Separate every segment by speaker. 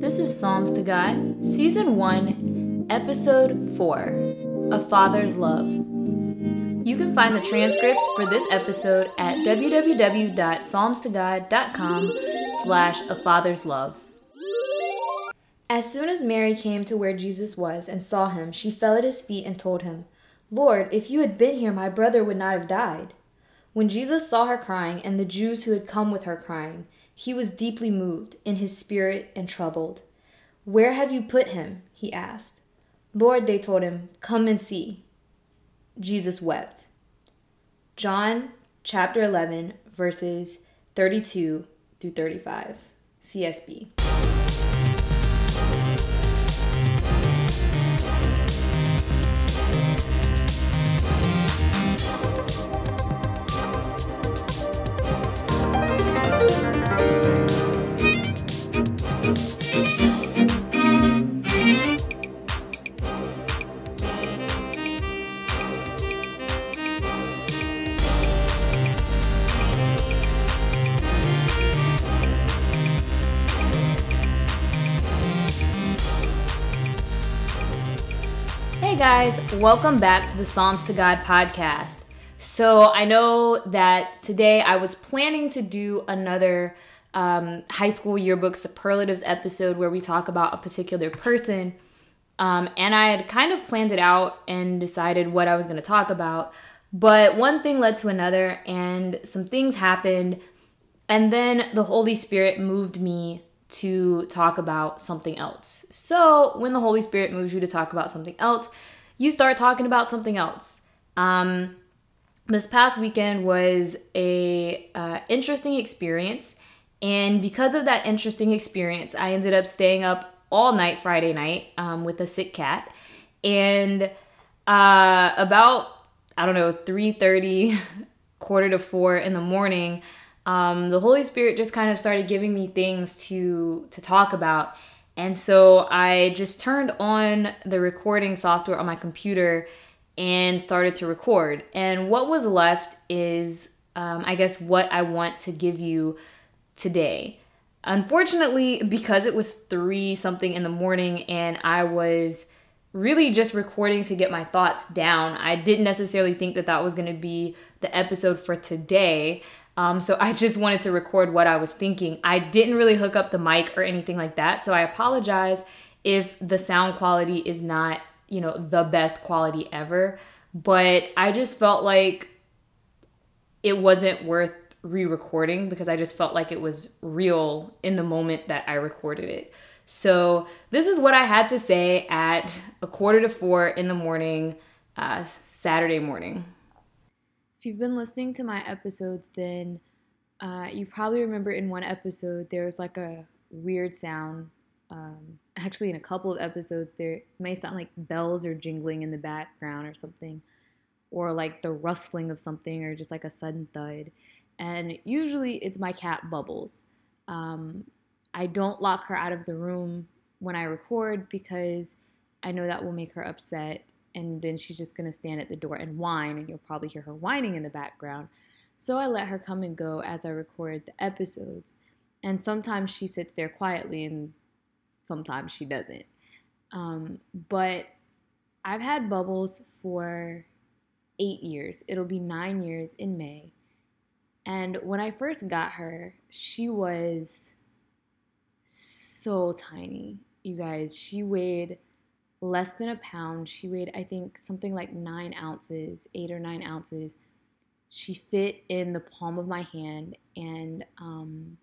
Speaker 1: This is Psalms to God, Season 1, Episode 4 A Father's Love. You can find the transcripts for this episode at www.psalmstogod.com slash a father's love. As soon as Mary came to where Jesus was and saw him, she fell at his feet and told him, Lord, if you had been here, my brother would not have died. When Jesus saw her crying, and the Jews who had come with her crying, he was deeply moved in his spirit and troubled. Where have you put him? he asked. Lord, they told him, come and see. Jesus wept. John chapter 11, verses 32 through 35, CSB. Guys, welcome back to the Psalms to God podcast. So, I know that today I was planning to do another um, high school yearbook superlatives episode where we talk about a particular person. Um, and I had kind of planned it out and decided what I was going to talk about. But one thing led to another, and some things happened. And then the Holy Spirit moved me to talk about something else. So, when the Holy Spirit moves you to talk about something else, you start talking about something else. Um, this past weekend was a uh, interesting experience, and because of that interesting experience, I ended up staying up all night Friday night um, with a sick cat, and uh, about I don't know three thirty, quarter to four in the morning um, the Holy Spirit just kind of started giving me things to to talk about. And so I just turned on the recording software on my computer and started to record. And what was left is, um, I guess, what I want to give you today. Unfortunately, because it was three something in the morning and I was really just recording to get my thoughts down, I didn't necessarily think that that was going to be the episode for today. Um, so I just wanted to record what I was thinking. I didn't really hook up the mic or anything like that. So I apologize if the sound quality is not, you know, the best quality ever. But I just felt like it wasn't worth re recording because I just felt like it was real in the moment that I recorded it. So this is what I had to say at a quarter to four in the morning, uh, Saturday morning. If you've been listening to my episodes, then uh, you probably remember in one episode there was like a weird sound. Um, actually, in a couple of episodes, there may sound like bells or jingling in the background or something, or like the rustling of something, or just like a sudden thud. And usually it's my cat Bubbles. Um, I don't lock her out of the room when I record because I know that will make her upset and then she's just to stand at the door and whine, and you'll probably hear her whining in the background. So I let her come and go as I record the episodes. And sometimes she sits there quietly, and sometimes she doesn't. Um, but I've had Bubbles for eight years. It'll be nine years in May. And when I first got her, she was so tiny. You guys, she weighed less than a pound. She weighed, I think, something like nine ounces, eight or nine ounces. She fit in the palm of my hand, and um,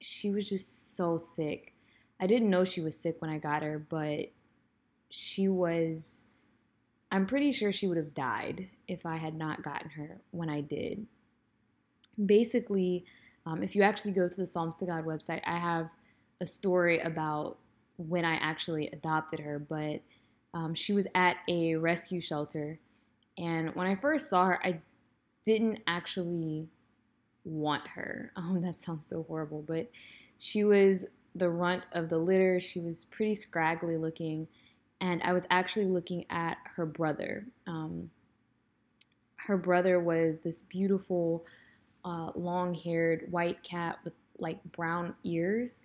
Speaker 1: she was just so sick. I didn't know she was sick when I got her, but she was. I'm pretty sure she would have died if I had not gotten her when I did. Basically, um, if you actually go to the Psalms to God website, I have a story about when I actually adopted her, but um, she was at a rescue shelter. And when I first saw her, I didn't actually want her. Um, that sounds so horrible, but she was the runt of the litter. She was pretty scraggly looking, and I was actually looking at her brother. Um, her brother was this beautiful, uh, long haired white cat with like brown ears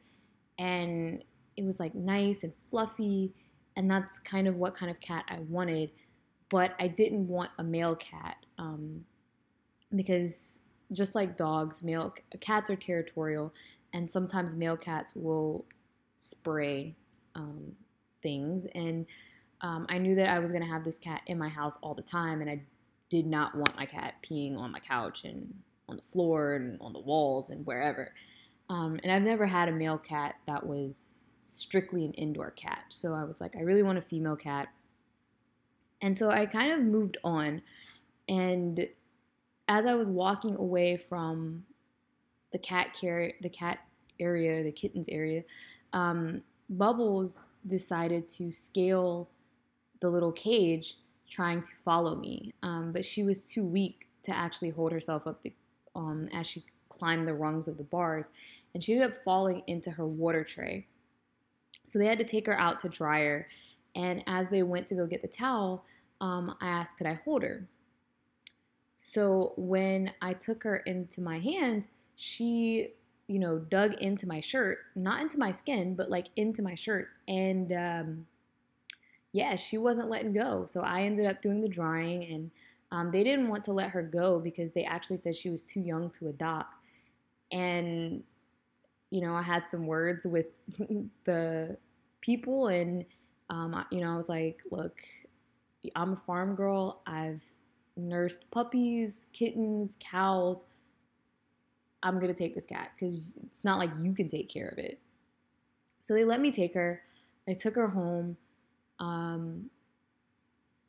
Speaker 1: and it was like nice and fluffy, and that's kind of what kind of cat I wanted. But I didn't want a male cat um, because just like dogs, male cats are territorial, and sometimes male cats will spray um, things. And um, I knew that I was going to have this cat in my house all the time, and I did not want my cat peeing on my couch and on the floor and on the walls and wherever. Um, and I've never had a male cat that was strictly an indoor cat. So I was like, I really want a female cat. And so I kind of moved on. And as I was walking away from the cat care, the cat area, the kittens area, um, Bubbles decided to scale the little cage trying to follow me. Um, but she was too weak to actually hold herself up the, um, as she climbed the rungs of the bars. And she ended up falling into her water tray. So they had to take her out to dry her. And as they went to go get the towel, um, I asked, could I hold her? So when I took her into my hand, she you know, dug into my shirt, not into my skin, but like into my shirt. And um, yeah, she wasn't letting go. So I ended up doing the drying, and um, they didn't want to let her go because they actually said she was too young to adopt. And, you know, I had some words with the people, and, um, you know, I was like, look, I'm a farm girl. I've nursed puppies, kittens, cows I'm gonna take this cat because it's not like you can take care of it. So they let me take her. I took her home. Um,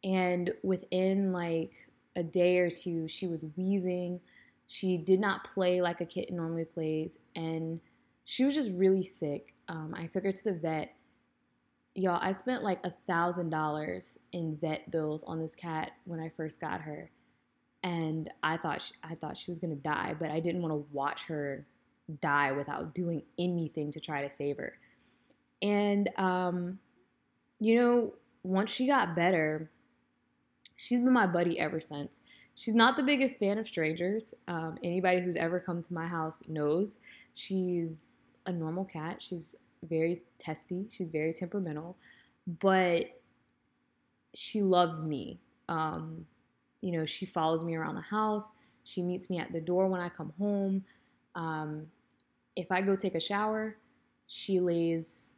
Speaker 1: and within like a day or two, she was wheezing. She did not play like a kitten normally plays. And she was just really sick. Um, I took her to the vet. Y'all, I spent like a thousand dollars in vet bills on this cat when I first got her and I thought she, I thought she was gonna die, but I didn't want to watch her die without doing anything to try to save her. And um, you know, once she got better, she's been my buddy ever since. She's not the biggest fan of strangers. Um, anybody who's ever come to my house knows she's a normal cat. She's very testy. She's very temperamental, but she loves me. Um, you know, she follows me around the house. She meets me at the door when I come home. Um, if I go take a shower, she lays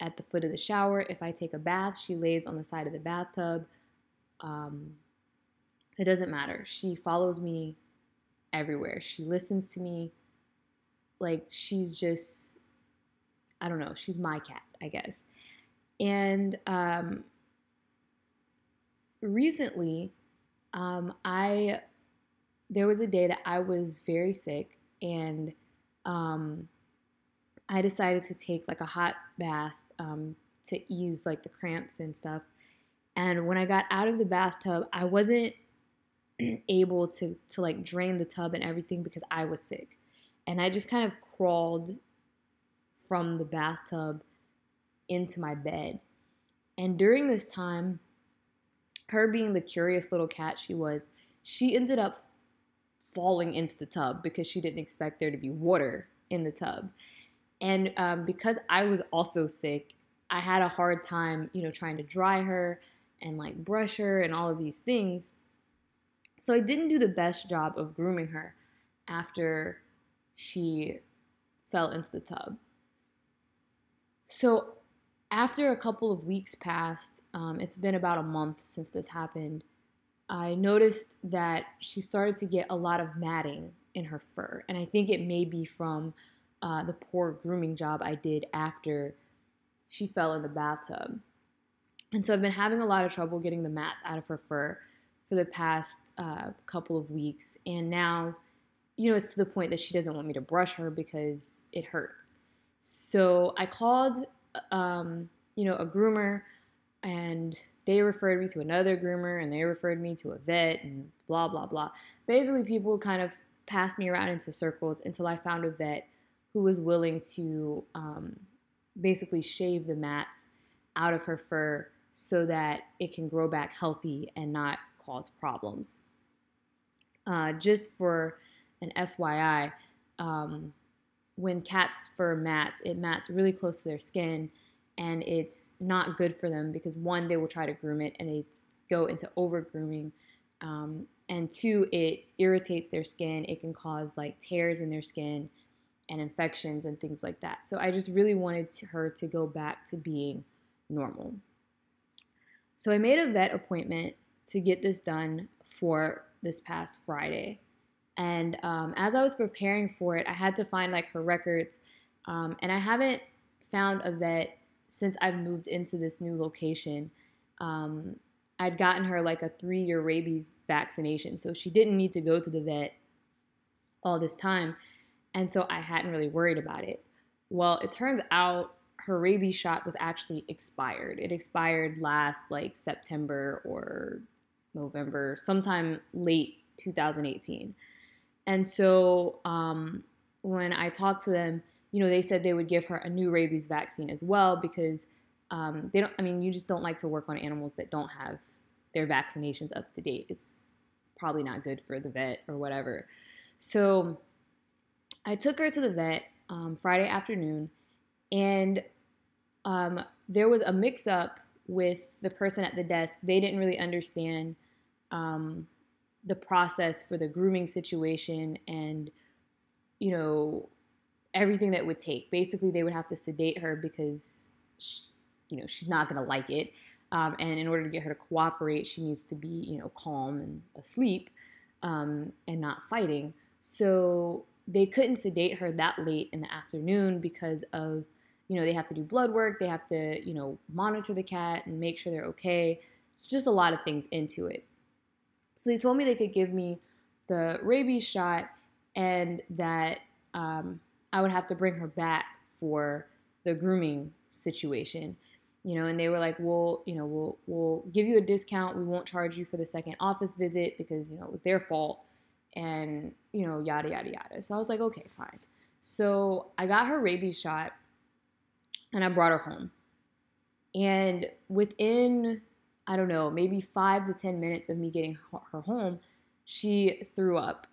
Speaker 1: at the foot of the shower. If I take a bath, she lays on the side of the bathtub. Um, it doesn't matter. She follows me everywhere. She listens to me. Like, she's just, I don't know, she's my cat, I guess. And um, recently, um, I there was a day that I was very sick and um, I decided to take like a hot bath um, to ease like the cramps and stuff. And when I got out of the bathtub, I wasn't able to to like drain the tub and everything because I was sick. And I just kind of crawled from the bathtub into my bed. And during this time, her being the curious little cat she was, she ended up falling into the tub because she didn't expect there to be water in the tub. And um, because I was also sick, I had a hard time, you know, trying to dry her and like brush her and all of these things. So I didn't do the best job of grooming her after she fell into the tub. So after a couple of weeks passed, um, it's been about a month since this happened, I noticed that she started to get a lot of matting in her fur. And I think it may be from uh, the poor grooming job I did after she fell in the bathtub. And so I've been having a lot of trouble getting the mats out of her fur for the past uh, couple of weeks. And now, you know, it's to the point that she doesn't want me to brush her because it hurts. So I called um, you know, a groomer and they referred me to another groomer and they referred me to a vet and blah, blah, blah. Basically, people kind of passed me around into circles until I found a vet who was willing to um, basically shave the mats out of her fur so that it can grow back healthy and not cause problems. Uh, just for an FYI, um, when cats fur mats, it mats really close to their skin, and it's not good for them because one, they will try to groom it and they go into over grooming. Um, and two, it irritates their skin. It can cause like tears in their skin and infections and things like that. So I just really wanted to, her to go back to being normal. So I made a vet appointment to get this done for this past Friday. And um, as I was preparing for it, I had to find like her records. Um, and I haven't found a vet since I've moved into this new location. Um, I'd gotten her like a three year rabies vaccination. So she didn't need to go to the vet all this time. And so I hadn't really worried about it. Well, it turns out her rabies shot was actually expired. It expired last like September or November, sometime late 2018. And so um, when I talked to them, you know, they said they would give her a new rabies vaccine as well because um, they don't, I mean, you just don't like to work on animals that don't have their vaccinations up to date. It's probably not good for the vet or whatever. So I took her to the vet um, Friday afternoon and um, there was a mix up with the person at the desk. They didn't really understand um, the process for the grooming situation and you know everything that would take. Basically they would have to sedate her because she, you know she's not going to like it. Um, and in order to get her to cooperate she needs to be you know calm and asleep um, and not fighting. So they couldn't sedate her that late in the afternoon because of you know they have to do blood work they have to you know monitor the cat and make sure they're okay. It's just a lot of things into it so they told me they could give me the rabies shot and that um, I would have to bring her back for the grooming situation. You know, and they were like, "We'll, you know, we'll we'll give you a discount. We won't charge you for the second office visit because you know it was their fault." And you know, yada yada yada. So I was like, "Okay, fine." So I got her rabies shot, and I brought her home. And within I don't know, maybe five to 10 minutes of me getting her home, she threw up.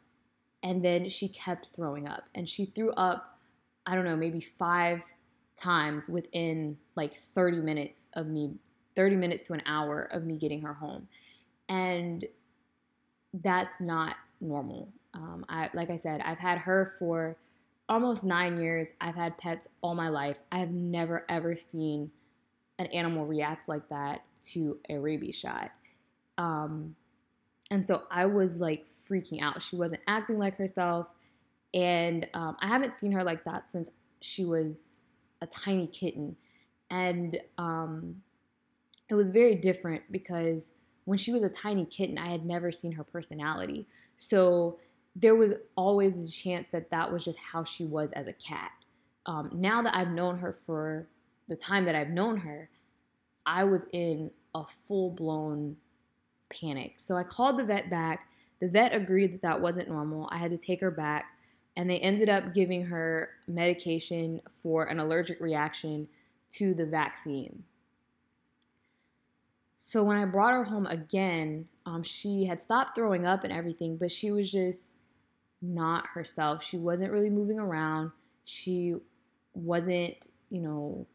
Speaker 1: And then she kept throwing up. And she threw up, I don't know, maybe five times within like 30 minutes of me, 30 minutes to an hour of me getting her home. And that's not normal. Um, I, like I said, I've had her for almost nine years. I've had pets all my life. I have never ever seen an animal react like that to a rabies shot. Um, and so I was like freaking out. She wasn't acting like herself. And um, I haven't seen her like that since she was a tiny kitten. And um, it was very different because when she was a tiny kitten, I had never seen her personality. So there was always a chance that that was just how she was as a cat. Um, now that I've known her for the time that I've known her, I was in a full blown panic. So I called the vet back. The vet agreed that that wasn't normal. I had to take her back, and they ended up giving her medication for an allergic reaction to the vaccine. So when I brought her home again, um, she had stopped throwing up and everything, but she was just not herself. She wasn't really moving around. She wasn't, you know,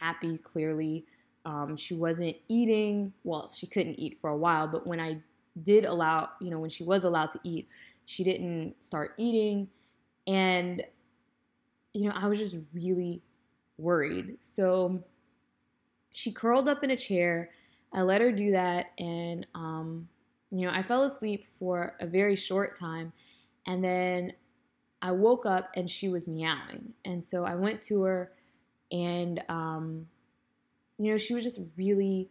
Speaker 1: happy clearly. Um, she wasn't eating. Well, she couldn't eat for a while, but when I did allow, you know, when she was allowed to eat, she didn't start eating. And, you know, I was just really worried. So she curled up in a chair. I let her do that. And, um, you know, I fell asleep for a very short time. And then I woke up and she was meowing. And so I went to her and, um, you know, she was just really,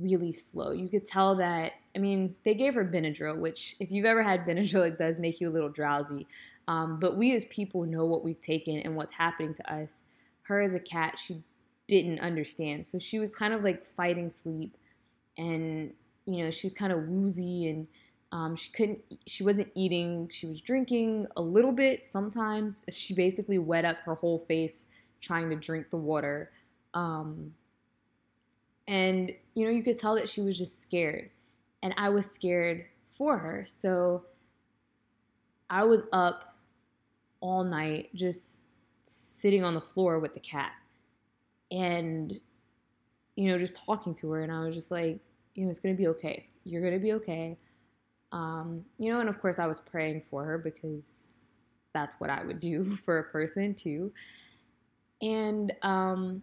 Speaker 1: really slow. You could tell that, I mean, they gave her Benadryl, which, if you've ever had Benadryl, it does make you a little drowsy. Um, but we as people know what we've taken and what's happening to us. Her as a cat, she didn't understand. So she was kind of like fighting sleep and, you know, she was kind of woozy and um, she couldn't, she wasn't eating. She was drinking a little bit sometimes. She basically wet up her whole face trying to drink the water. Um, and, you know, you could tell that she was just scared. And I was scared for her. So I was up all night just sitting on the floor with the cat and you know just talking to her and i was just like you know it's gonna be okay you're gonna be okay um, you know and of course i was praying for her because that's what i would do for a person too and um,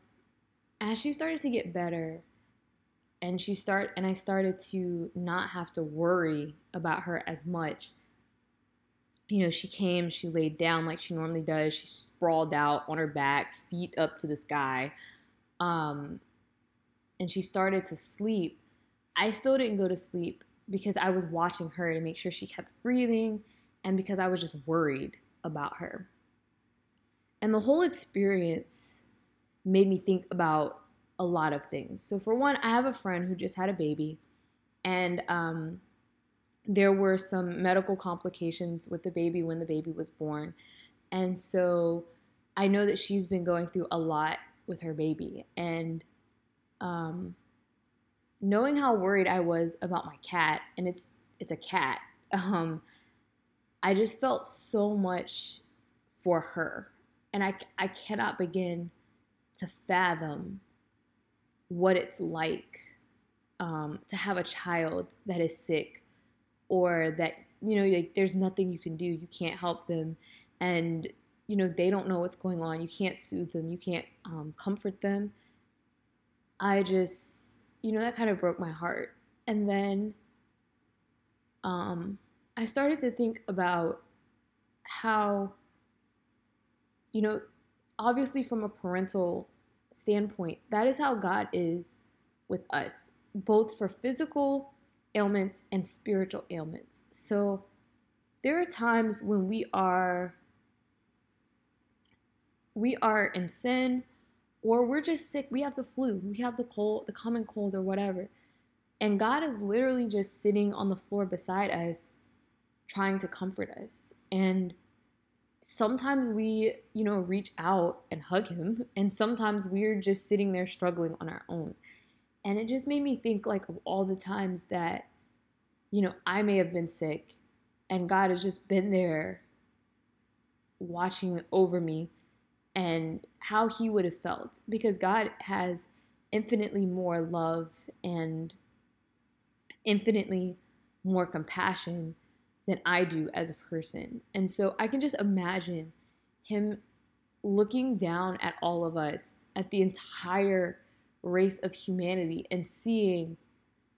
Speaker 1: as she started to get better and she start and i started to not have to worry about her as much you know, she came, she laid down like she normally does. She sprawled out on her back, feet up to the sky. Um, and she started to sleep. I still didn't go to sleep because I was watching her to make sure she kept breathing and because I was just worried about her. And the whole experience made me think about a lot of things. So, for one, I have a friend who just had a baby, and um, there were some medical complications with the baby when the baby was born. And so I know that she's been going through a lot with her baby. And um, knowing how worried I was about my cat, and it's it's a cat, um, I just felt so much for her. And I, I cannot begin to fathom what it's like um, to have a child that is sick or that you know like there's nothing you can do. You can't help them. And you know they don't know what's going on. You can't soothe them. You can't um, comfort them. I just you know that kind of broke my heart. And then um, i started to think about how you know obviously from a parental standpoint that is how god is with us both for physical ailments and spiritual ailments. So there are times when we are we are in sin or we're just sick, we have the flu, we have the cold, the common cold or whatever. And God is literally just sitting on the floor beside us trying to comfort us. And sometimes we, you know, reach out and hug him, and sometimes we're just sitting there struggling on our own. And it just made me think like of all the times that, you know, I may have been sick and God has just been there watching over me and how he would have felt because God has infinitely more love and infinitely more compassion than I do as a person. And so I can just imagine him looking down at all of us, at the entire race of humanity and seeing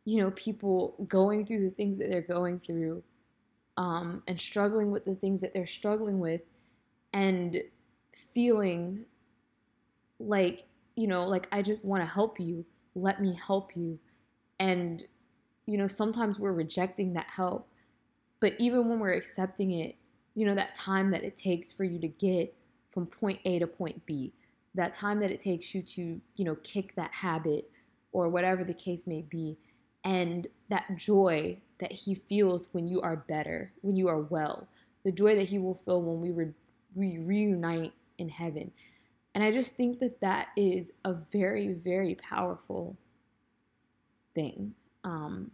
Speaker 1: you know people going through the things that they're going through um, and struggling with the things that they're struggling with and feeling like you know like i just want to help you. Let me help you. And you know sometimes we're rejecting that help but even when we're accepting it you know that time that it takes for you to get from point a to point b that time that it takes you to, you know, kick that habit or whatever the case may be, and that joy that he feels when you are better, when you are well, the joy that he will feel when we, re- we reunite in heaven. And I just think that that is a very, very powerful thing. Um,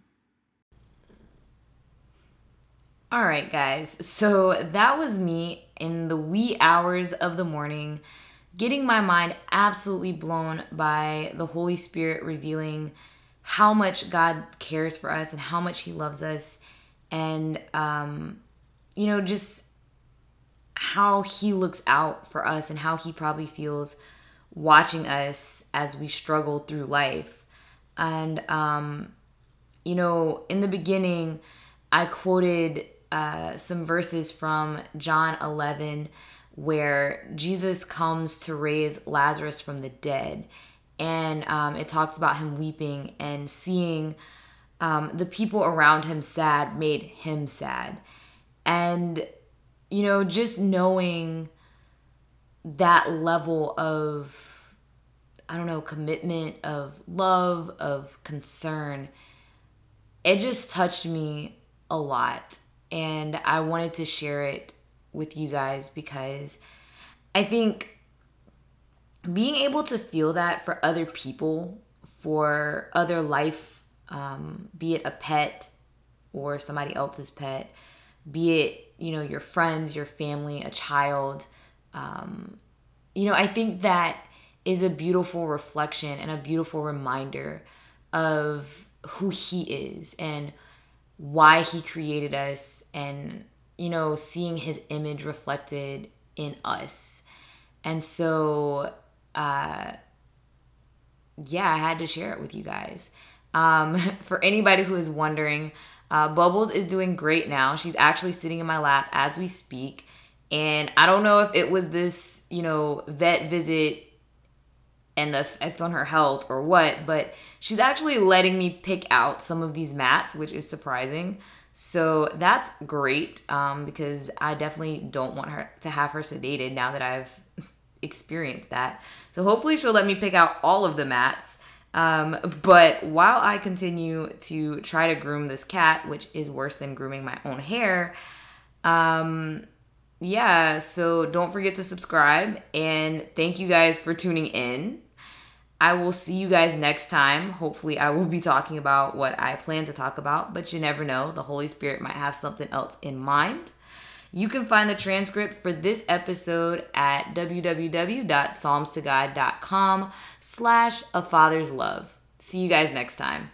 Speaker 2: all right, guys. So that was me in the wee hours of the morning getting my mind absolutely blown by the Holy Spirit revealing how much God cares for us and how much He loves us, and um, you know, just how He looks out for us and how He probably feels watching us as we struggle through life. And, um, you know, in the beginning, I quoted uh, some verses from John 11 where Jesus comes to raise Lazarus from the dead. And um, it talks about him weeping and seeing um, the people around him sad made him sad. And, you know, just knowing that level of, I don't know, commitment, of love, of concern, it just touched me a lot. And I wanted to share it with you guys because I think being able to feel that for other people, for other life, um, be it a pet or somebody else's pet, be it, you know, your friends, your family, a child, um, you know, I think that is a beautiful reflection and a beautiful reminder of who he is and why he created us and you know seeing his image reflected in us. And so uh yeah i had to share it with you guys. Um for anybody who is wondering uh, bubbles is doing great now. She's actually sitting in my lap as we speak. And i don't know if it was this you know vet visit and the effect on her health or what, but she's actually letting me pick out some of these mats, which is surprising. So that's great um, because I definitely don't want her to have her sedated now that I've experienced that. So hopefully she'll let me pick out all of the mats. Um, but while I continue to try to groom this cat, which is worse than grooming my own hair, um, yeah, so don't forget to subscribe and thank you guys for tuning in. I will see you guys next time. Hopefully, I will be talking about what I plan to talk about, but you never know. The Holy Spirit might have something else in mind. You can find the transcript for this episode at www.psalmstogod.com slash a father's love. See you guys next time.